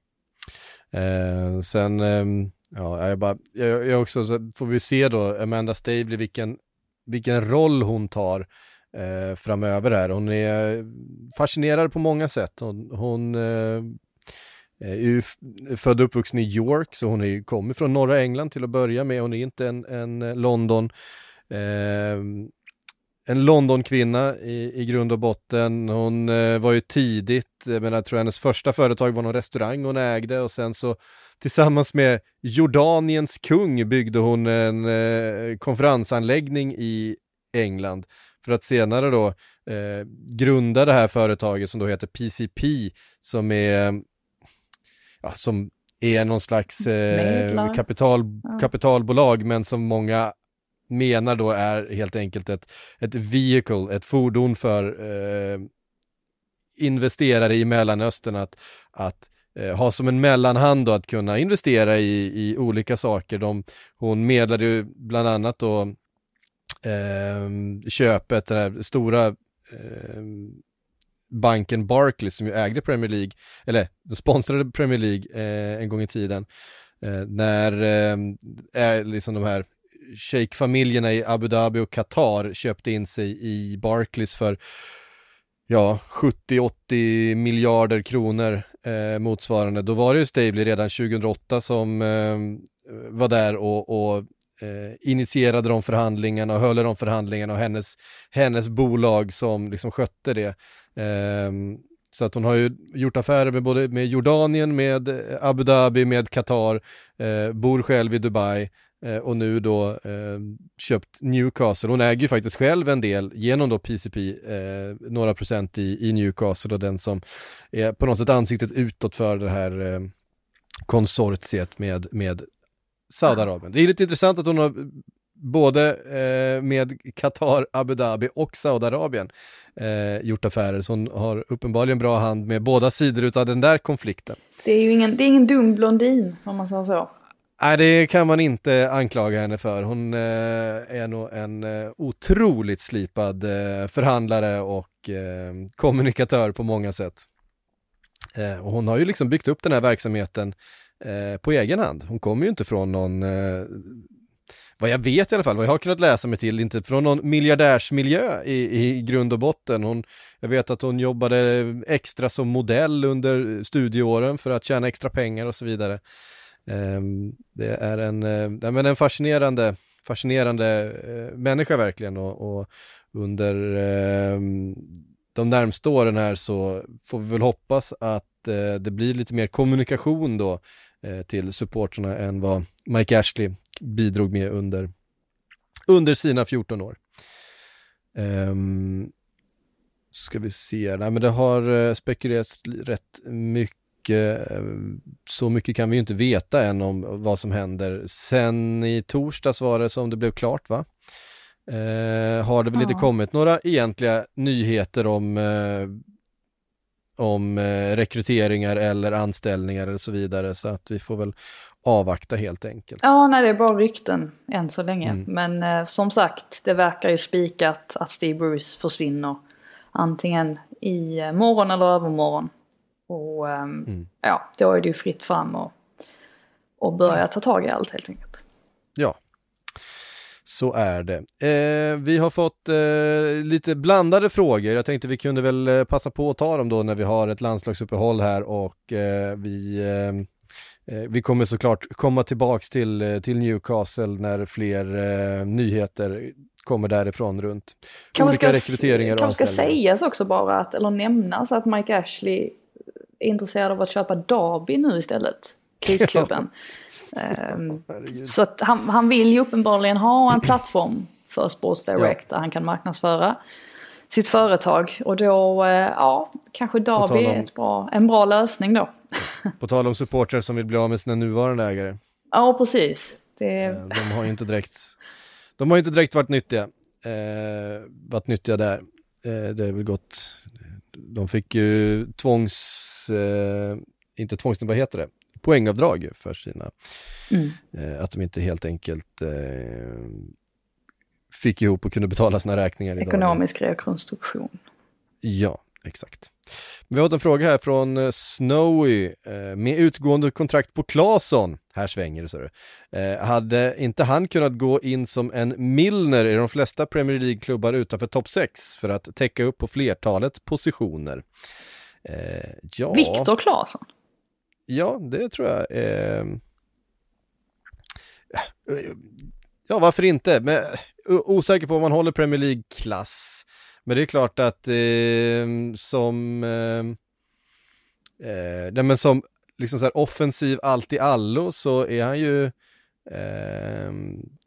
Eh, sen, eh, ja, jag bara, jag, jag också, så får vi se då, Amanda Stavely, vilken, vilken roll hon tar eh, framöver här. Hon är fascinerad på många sätt. Hon, hon eh, Eh, är ju född och uppvuxen i York, så hon är ju, kommer från norra England till att börja med. Hon är inte en, en eh, London, eh, en Londonkvinna i, i grund och botten. Hon eh, var ju tidigt, eh, jag menar, jag tror hennes första företag var någon restaurang hon ägde och sen så tillsammans med Jordaniens kung byggde hon en eh, konferensanläggning i England för att senare då eh, grunda det här företaget som då heter PCP som är ja, som är någon slags eh, kapital, Ja. kapitalbolag men som många menar då är helt enkelt ett, ett vehicle, ett fordon för eh, investerare i Mellanöstern att, att eh, ha som en mellanhand då att kunna investera i, i olika saker. De, hon medlade ju bland annat då eh, köpet, den här stora eh, banken Barclays som ju ägde Premier League, eller de sponsrade Premier League eh, en gång i tiden. Eh, när eh, liksom de här shejkfamiljerna i Abu Dhabi och Qatar köpte in sig i Barclays för ja, 70-80 miljarder kronor eh, motsvarande. Då var det ju Stably redan 2008 som eh, var där och, och eh, initierade de förhandlingarna och höll de förhandlingarna och hennes, hennes bolag som liksom skötte det. Eh, så att hon har ju gjort affärer med både med Jordanien, med eh, Abu Dhabi, med Qatar, eh, bor själv i Dubai eh, och nu då eh, köpt Newcastle. Hon äger ju faktiskt själv en del genom då PCP, eh, några procent i, i Newcastle och den som är på något sätt ansiktet utåt för det här eh, konsortiet med, med Saudiarabien. Det är lite intressant att hon har både eh, med Qatar, Abu Dhabi och Saudiarabien eh, gjort affärer. Så hon har uppenbarligen bra hand med båda sidor av den där konflikten. Det är ju ingen, det är ingen dum blondin om man säger så. Nej, det kan man inte anklaga henne för. Hon eh, är nog en eh, otroligt slipad eh, förhandlare och eh, kommunikatör på många sätt. Eh, och hon har ju liksom byggt upp den här verksamheten eh, på egen hand. Hon kommer ju inte från någon eh, vad jag vet i alla fall, vad jag har kunnat läsa mig till, inte från någon miljardärsmiljö i, i grund och botten. Hon, jag vet att hon jobbade extra som modell under studieåren för att tjäna extra pengar och så vidare. Eh, det är en, eh, men en fascinerande, fascinerande eh, människa verkligen och, och under ehm, de närmsta åren här så får vi väl hoppas att eh, det blir lite mer kommunikation då till supporterna än vad Mike Ashley bidrog med under, under sina 14 år. Um, ska vi se, nej men det har uh, spekulerats rätt mycket, så mycket kan vi ju inte veta än om vad som händer. Sen i torsdags var det som det blev klart va? Uh, har det väl ja. inte kommit några egentliga nyheter om uh, om rekryteringar eller anställningar eller så vidare så att vi får väl avvakta helt enkelt. Ja, nej det är bara rykten än så länge. Mm. Men eh, som sagt, det verkar ju spikat att Steve Bruce försvinner. Antingen i eh, morgon eller övermorgon. Och eh, mm. ja, då är det ju fritt fram och, och börja ta tag i allt helt enkelt. Ja, så är det. Eh, vi har fått eh, lite blandade frågor. Jag tänkte vi kunde väl eh, passa på att ta dem då när vi har ett landslagsuppehåll här och eh, vi eh, Eh, vi kommer såklart komma tillbaks till, till Newcastle när fler nyheter kommer därifrån runt kan olika ska, rekryteringar och Kanske ska sägas också bara, att, eller nämnas att Mike Ashley är intresserad av att köpa Derby nu istället, krisklubben. um, så att han, han vill ju uppenbarligen ha en plattform för Sports Direct ja. där han kan marknadsföra sitt företag. Och då, ja, kanske Derby är ett bra, en bra lösning då. På tal om supportrar som vill bli av med sina nuvarande ägare. Ja, precis. Det... Eh, de har ju inte direkt, de har inte direkt varit nyttiga. Eh, varit nyttiga där. Eh, det är väl gott. De fick ju tvångs, eh, inte tvångs, vad heter det? Poängavdrag för sina, mm. eh, att de inte helt enkelt eh, fick ihop och kunde betala sina räkningar. Ekonomisk rekonstruktion. Ja, exakt. Vi har fått en fråga här från eh, Snowy. Eh, med utgående kontrakt på Claesson, här svänger det så eh, Hade inte han kunnat gå in som en Milner i de flesta Premier League-klubbar utanför topp 6 för att täcka upp på flertalet positioner? ja. Viktor Claesson? Ja, det tror jag. ja, varför inte? Men osäker på om man håller Premier League-klass. Men det är klart att eh, som, eh, eh, men som liksom så här offensiv allt i allo så är han ju, eh,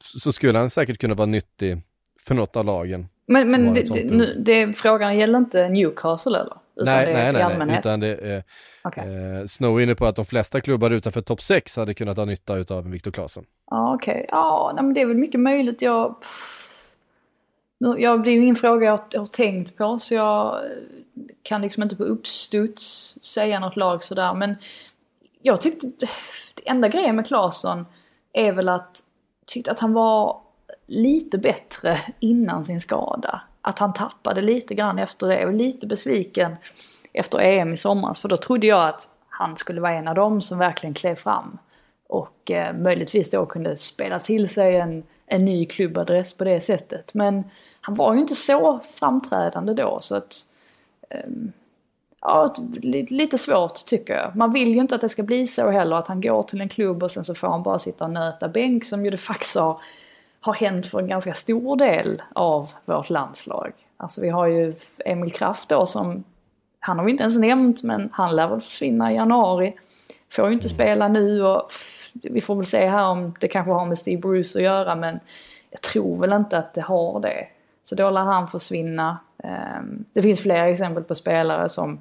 så skulle han säkert kunna vara nyttig för något av lagen. Men, men det, det, nu, det, frågan gäller inte Newcastle eller? Utan nej, det nej, i nej, nej, utan det är Okej. eh, Snow är inne på att de flesta klubbar utanför topp 6 hade kunnat ha nytta av Viktor Claesson. Ja, okej. Ja, nej, men det är väl mycket möjligt. Jag... Nu, jag, det är ju ingen fråga jag, jag har tänkt på så jag eh, kan liksom inte på uppstuds säga något lag sådär. Men jag tyckte, det enda grejen med Claesson är väl att, tyckte att han var lite bättre innan sin skada. Att han tappade lite grann efter det. Jag var lite besviken efter EM i somras för då trodde jag att han skulle vara en av dem som verkligen klev fram. Och eh, möjligtvis då kunde spela till sig en, en ny klubbadress på det sättet. Men han var ju inte så framträdande då så att... Eh, ja, lite svårt tycker jag. Man vill ju inte att det ska bli så heller att han går till en klubb och sen så får han bara sitta och nöta bänk som ju det faktiskt har, har hänt för en ganska stor del av vårt landslag. Alltså vi har ju Emil Kraft då som, han har vi inte ens nämnt men han lär väl försvinna i januari. Får ju inte spela nu och vi får väl se här om det kanske har med Steve Bruce att göra men jag tror väl inte att det har det. Så då lär han försvinna. Ehm, det finns flera exempel på spelare som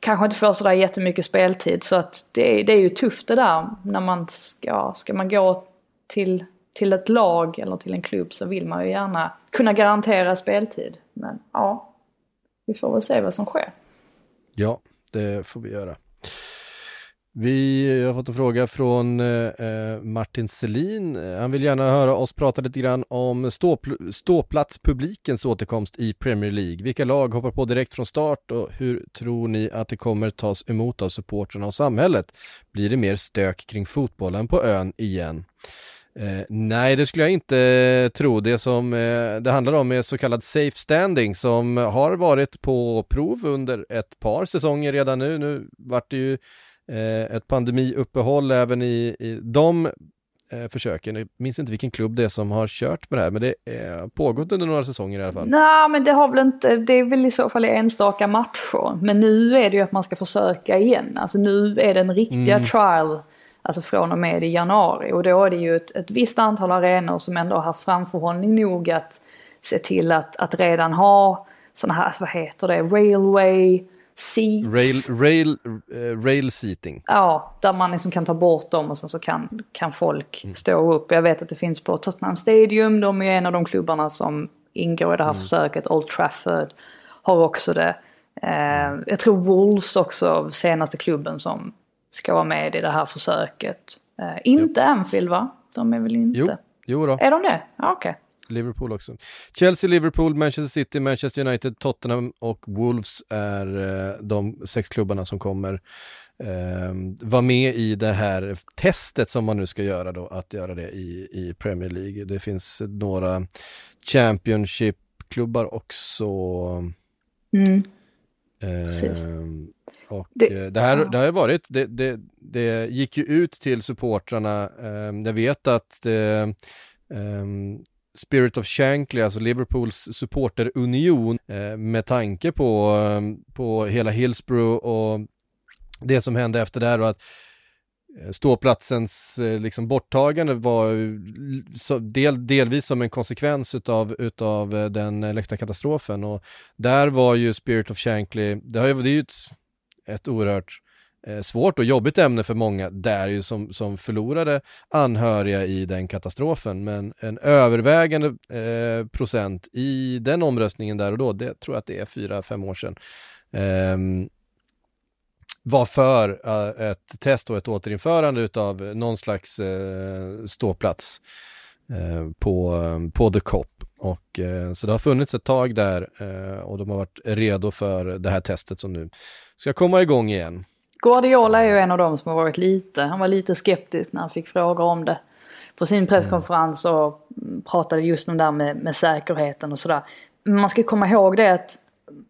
kanske inte får sådär jättemycket speltid så att det, är- det är ju tufft det där när man ska, ska man gå till, till ett lag eller till en klubb så vill man ju gärna kunna garantera speltid. Men ja, vi får väl se vad som sker. Ja, det får vi göra. Vi har fått en fråga från eh, eh, Martin Selin. Han vill gärna höra oss prata lite grann om ståpl- ståplatspublikens återkomst i Premier League. Vilka lag hoppar på direkt från start och hur tror ni att det kommer tas emot av supportrarna och samhället? Blir det mer stök kring fotbollen på ön igen? Eh, nej, det skulle jag inte tro. Det som eh, det handlar om är så kallad safe standing som har varit på prov under ett par säsonger redan nu. Nu vart det ju eh, ett pandemiuppehåll även i, i de eh, försöken. Jag minns inte vilken klubb det är som har kört med det här, men det har pågått under några säsonger i alla fall. Nej, men det har väl inte, det är väl i så fall enstaka matcher. Men nu är det ju att man ska försöka igen. Alltså nu är den riktiga trial, alltså från och med i januari. Och då är det ju ett, ett visst antal arenor som ändå har framförhållning nog att se till att, att redan ha sådana här, vad heter det, railway seats. Rail, rail, eh, rail seating. Ja, där man liksom kan ta bort dem och sen så kan, kan folk stå upp. Jag vet att det finns på Tottenham Stadium, de är en av de klubbarna som ingår i det här försöket. Old Trafford har också det. Eh, jag tror Wolves också, senaste klubben som ska vara med i det här försöket. Eh, inte Anfield va? De är väl inte? Jo, jo då. Är de det? Ja, okej. Liverpool också. Chelsea, Liverpool, Manchester City, Manchester United, Tottenham och Wolves är eh, de sex klubbarna som kommer eh, vara med i det här testet som man nu ska göra då, att göra det i, i Premier League. Det finns några Championship-klubbar också. Mm. Eh, och Det- det, det här ja. det har varit, det, det, det gick ju ut till supportrarna, eh, jag vet att eh, ehm, Spirit of Shankly, alltså Liverpools supporterunion, eh, med tanke på, eh, på hela Hillsborough och det som hände efter det och att eh, ståplatsens eh, liksom borttagande var del, delvis som en konsekvens utav, utav eh, den läktarkatastrofen och där var ju Spirit of Shankly, det, har ju, det är ju ett, ett oerhört eh, svårt och jobbigt ämne för många där ju som, som förlorade anhöriga i den katastrofen men en övervägande eh, procent i den omröstningen där och då, det tror jag att det är fyra, fem år sedan, eh, var för eh, ett test och ett återinförande utav någon slags eh, ståplats eh, på, på The Cop. Och, eh, så det har funnits ett tag där eh, och de har varit redo för det här testet som nu ska komma igång igen. Guardiola är ju en av dem som har varit lite, han var lite skeptisk när han fick frågor om det. På sin presskonferens och mm, pratade just om det där med, med säkerheten och sådär. Men man ska komma ihåg det att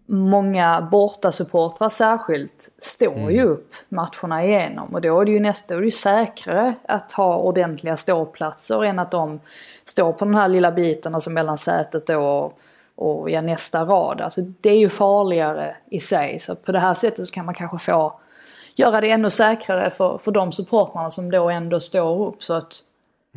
många bortasupportrar särskilt står ju upp matcherna igenom. Och då är det ju nästa, då är det ju säkrare att ha ordentliga ståplatser än att de står på den här lilla biten, alltså mellan sätet då och, och ja, nästa rad. Alltså det är ju farligare i sig. Så på det här sättet så kan man kanske få göra det ännu säkrare för, för de supportrarna som då ändå står upp. Så att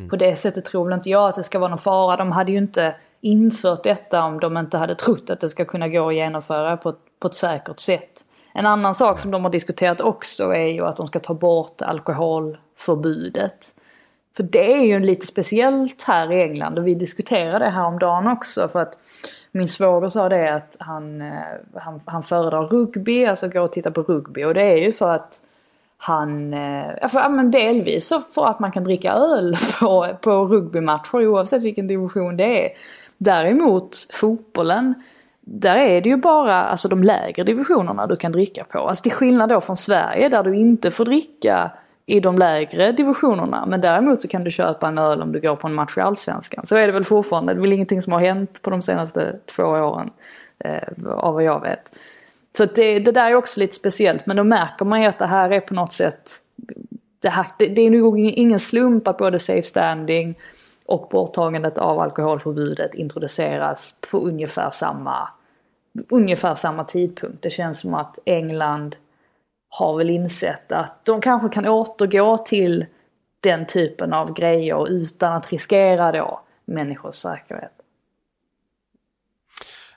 på det sättet tror väl inte jag att det ska vara någon fara. De hade ju inte infört detta om de inte hade trott att det ska kunna gå att genomföra på ett, på ett säkert sätt. En annan sak som de har diskuterat också är ju att de ska ta bort alkoholförbudet. För det är ju lite speciellt här i England och vi diskuterade det här om dagen också för att min svåger sa det att han, eh, han, han föredrar rugby, alltså gå och titta på rugby och det är ju för att han, eh, för, ja, men delvis så för att man kan dricka öl på, på rugbymatcher oavsett vilken division det är. Däremot fotbollen, där är det ju bara alltså, de lägre divisionerna du kan dricka på. Alltså till skillnad då från Sverige där du inte får dricka i de lägre divisionerna. Men däremot så kan du köpa en öl om du går på en match i Allsvenskan. Så är det väl fortfarande. Det är väl ingenting som har hänt på de senaste två åren. Eh, av vad jag vet. Så det, det där är också lite speciellt. Men då märker man ju att det här är på något sätt. Det, här, det, det är nog ingen slump att både safe standing och borttagandet av alkoholförbudet introduceras på ungefär samma, ungefär samma tidpunkt. Det känns som att England har väl insett att de kanske kan återgå till den typen av grejer utan att riskera då människors säkerhet.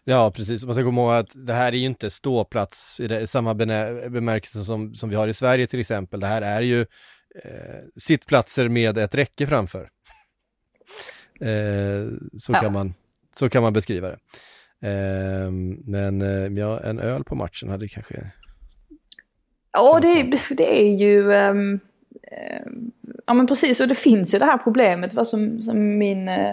Ja, precis. Man ska komma ihåg att det här är ju inte ståplats i, det, i samma bemärkelse som, som vi har i Sverige till exempel. Det här är ju eh, sittplatser med ett räcke framför. Eh, så, ja. kan man, så kan man beskriva det. Eh, men eh, ja, en öl på matchen hade kanske... Ja, det, det är ju... Um, ja, men precis. Och det finns ju det här problemet, vad som, som min... Uh,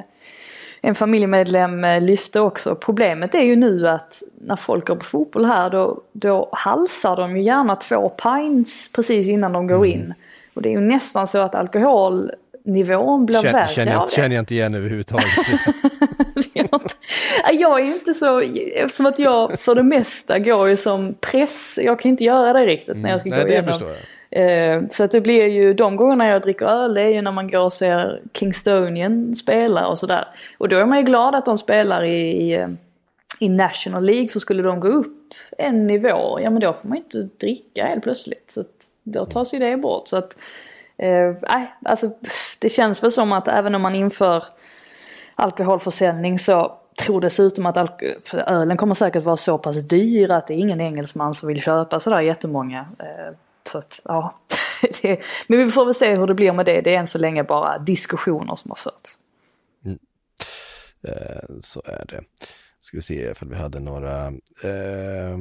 en familjemedlem lyfte också. Problemet är ju nu att när folk går på fotboll här då, då halsar de ju gärna två pints precis innan de går mm. in. Och det är ju nästan så att alkohol nivån blir känner, värre känner, av det. Känner jag inte igen överhuvudtaget. jag är inte så, eftersom att jag för det mesta går ju som press, jag kan inte göra det riktigt när jag ska mm. gå Nej, igenom. Eh, så att det blir ju, de gångerna jag dricker öl det är ju när man går och ser Kingstonian spela och sådär. Och då är man ju glad att de spelar i, i, i National League för skulle de gå upp en nivå, ja men då får man ju inte dricka helt plötsligt. Så att då tas ju det bort. Så att Eh, nej, alltså det känns väl som att även om man inför alkoholförsäljning så tror dessutom att ölen kommer säkert vara så pass dyr att det är ingen engelsman som vill köpa sådär jättemånga. Eh, så att, ja. men vi får väl se hur det blir med det. Det är än så länge bara diskussioner som har förts. Mm. Eh, så är det. Ska vi se ifall vi hade några. Eh,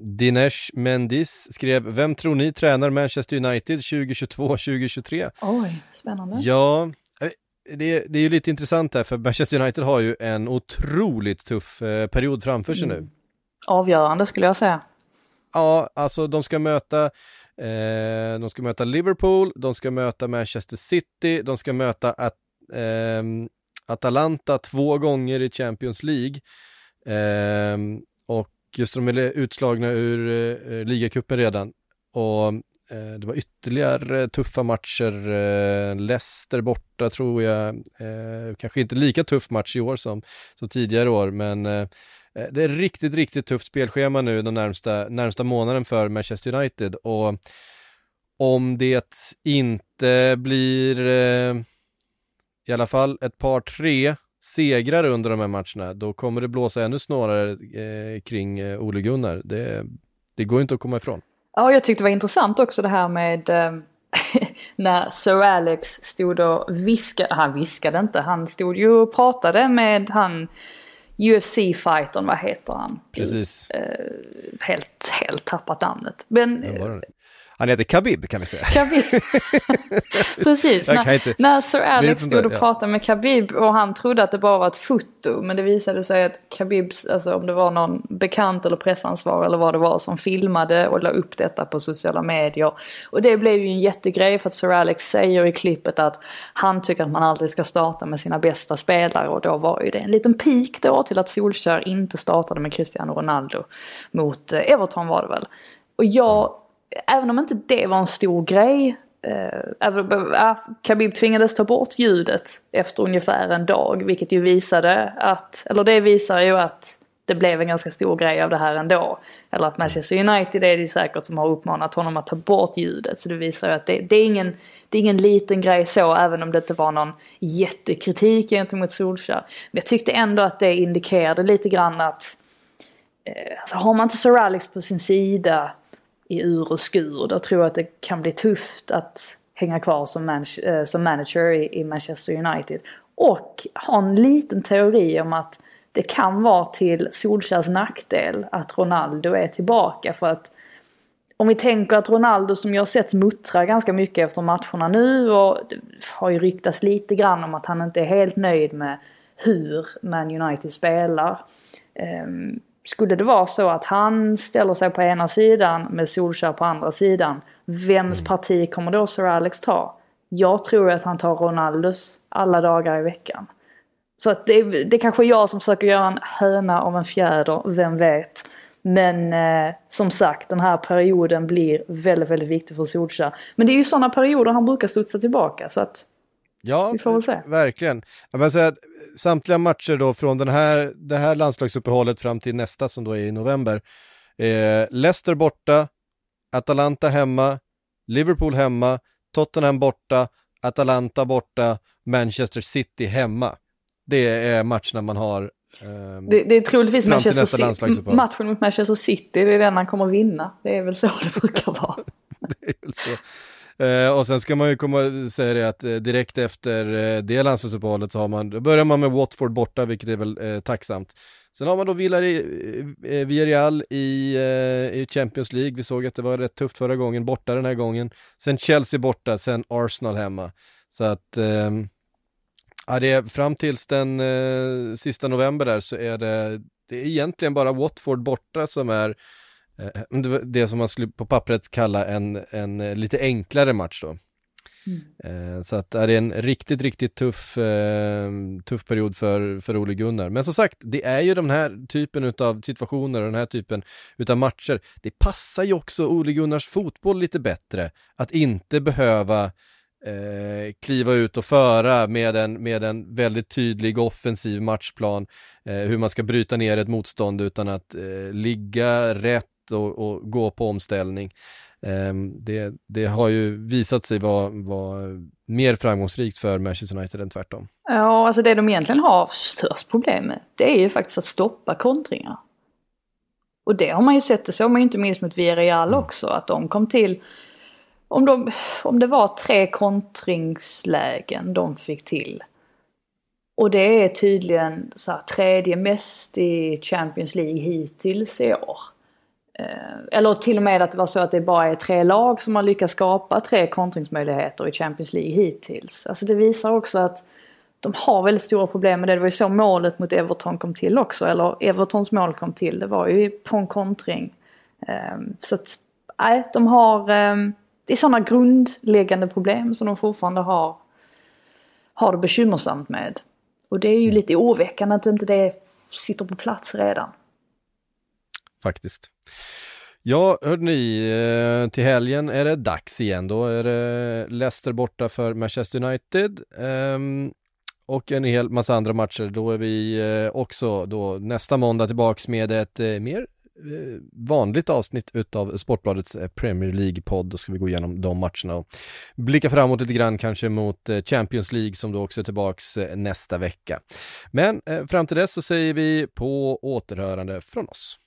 Dinesh Mendis skrev, vem tror ni tränar Manchester United 2022-2023? Oj, spännande. Ja, det, det är ju lite intressant här för Manchester United har ju en otroligt tuff eh, period framför sig mm. nu. Avgörande skulle jag säga. Ja, alltså de ska möta eh, de ska möta Liverpool, de ska möta Manchester City, de ska möta at, eh, Atalanta två gånger i Champions League. Eh, och just de är utslagna ur eh, ligacupen redan. Och Eh, det var ytterligare tuffa matcher. Eh, Leicester borta tror jag. Eh, kanske inte lika tuff match i år som, som tidigare år, men det är riktigt, riktigt tufft spelschema nu den närmsta, närmsta månaden för Manchester United. Och om det inte blir i alla fall ett par tre segrar under de här matcherna, då kommer det blåsa ännu snårare kring Ole Gunnar. Det, det går inte att komma ifrån. Ja, jag tyckte det var intressant också det här med eh, när Sir Alex stod och viskade, han viskade inte, han stod ju och pratade med han UFC-fightern, vad heter han? Precis. Eh, helt, helt tappat namnet. Men, han heter Khabib kan vi säga. Khabib. Precis, när, inte, när Sir Alex stod och pratade med Khabib och han trodde att det bara var ett foto. Men det visade sig att Khabibs, alltså om det var någon bekant eller pressansvarig eller vad det var som filmade och la upp detta på sociala medier. Och det blev ju en jättegrej för att Sir Alex säger i klippet att han tycker att man alltid ska starta med sina bästa spelare. Och då var ju det en liten pik då till att Solskär inte startade med Cristiano Ronaldo mot eh, Everton var det väl. Och jag även om inte det var en stor grej. Eh, Khabib tvingades ta bort ljudet efter ungefär en dag. Vilket ju visade att, eller det visar ju att det blev en ganska stor grej av det här ändå. Eller att Manchester United är det ju säkert som har uppmanat honom att ta bort ljudet. Så det visar ju att det, det, är ingen, det är ingen liten grej så, även om det inte var någon jättekritik gentemot Solskjaer. Men jag tyckte ändå att det indikerade lite grann att eh, alltså har man inte Sir Alex på sin sida i ur och skur. Då tror jag att det kan bli tufft att hänga kvar som, man eh, som manager i, i Manchester United. Och ha en liten teori om att det kan vara till Solskjärs nackdel att Ronaldo är tillbaka. För att om vi tänker att Ronaldo som jag sett muttra ganska mycket efter matcherna nu och det har ju ryktats lite grann om att han inte är helt nöjd med hur Man United spelar. Ehm, skulle det vara så att han ställer sig på ena sidan med Solskjaer på andra sidan, vems mm. parti kommer då Sir Alex ta? Jag tror att han tar Ronaldos alla dagar i veckan. Så att det, det kanske är jag som försöker göra en höna av en fjäder, vem vet. Men eh, som sagt, den här perioden blir väldigt, väldigt viktig för Solskjaer. Men det är ju sådana perioder han brukar studsa tillbaka, så att Ja, vi får väl se. verkligen. Jag vill säga att samtliga matcher då från den här, det här landslagsuppehållet fram till nästa som då är i november. Eh, Leicester borta, Atalanta hemma, Liverpool hemma, Tottenham borta, Atalanta borta, Manchester City hemma. Det är matcherna man har Um, det, det, är troligtvis Manchester matchen mot Manchester City, det är den han kommer vinna. Det är väl så det brukar vara. det är väl så. Eh, och sen ska man ju komma säga det att eh, direkt efter eh, det landslagsuppehållet så har man, då börjar man med Watford borta, vilket är väl eh, tacksamt. Sen har man då eh, eh, Villarreal i, eh, i Champions League, vi såg att det var rätt tufft förra gången, borta den här gången. Sen Chelsea borta, sen Arsenal hemma. Så att ehm, Ja, det är fram tills den eh, sista november där så är det, det är egentligen bara Watford borta som är eh, det som man skulle på pappret kalla en, en eh, lite enklare match då. Mm. Eh, så att det är en riktigt, riktigt tuff, eh, tuff period för, för Ole Gunnar. Men som sagt, det är ju den här typen av situationer och den här typen utav matcher. Det passar ju också Ole Gunnars fotboll lite bättre att inte behöva eh, kliva ut och föra med en, med en väldigt tydlig offensiv matchplan, eh, hur man ska bryta ner ett motstånd utan att eh, ligga rätt och, och, gå på omställning. Ehm, det, det, har ju visat sig vara, vara mer framgångsrikt för Manchester United än tvärtom. Ja, alltså det de egentligen har störst problem med, det är ju faktiskt att stoppa kontringar. Och det har man ju sett, det såg man ju inte minst mot Villarreal mm. också, att de kom till om, de, om det var tre kontringslägen de fick till. Och det är tydligen så här, tredje mest i Champions League hittills i år. Eh, eller till och med att det var så att det bara är tre lag som har lyckats skapa tre kontringsmöjligheter i Champions League hittills. Alltså det visar också att de har väldigt stora problem med det. Det var ju så målet mot Everton kom till också. Eller Evertons mål kom till. Det var ju på en kontring. Eh, så att, nej, de har... Eh, det är sådana grundläggande problem som de fortfarande har, har det bekymmersamt med. Och det är ju lite oroväckande att inte det sitter på plats redan. Faktiskt. Ja, hörni, eh, till helgen är det dags igen. Då är det Leicester borta för Manchester United. Ehm, och en hel massa andra matcher. Då är vi eh, också då nästa måndag tillbaks med ett eh, mer vanligt avsnitt utav Sportbladets Premier League-podd. Då ska vi gå igenom de matcherna och blicka framåt lite grann kanske mot Champions League som då också är tillbaks nästa vecka. Men fram till dess så säger vi på återhörande från oss.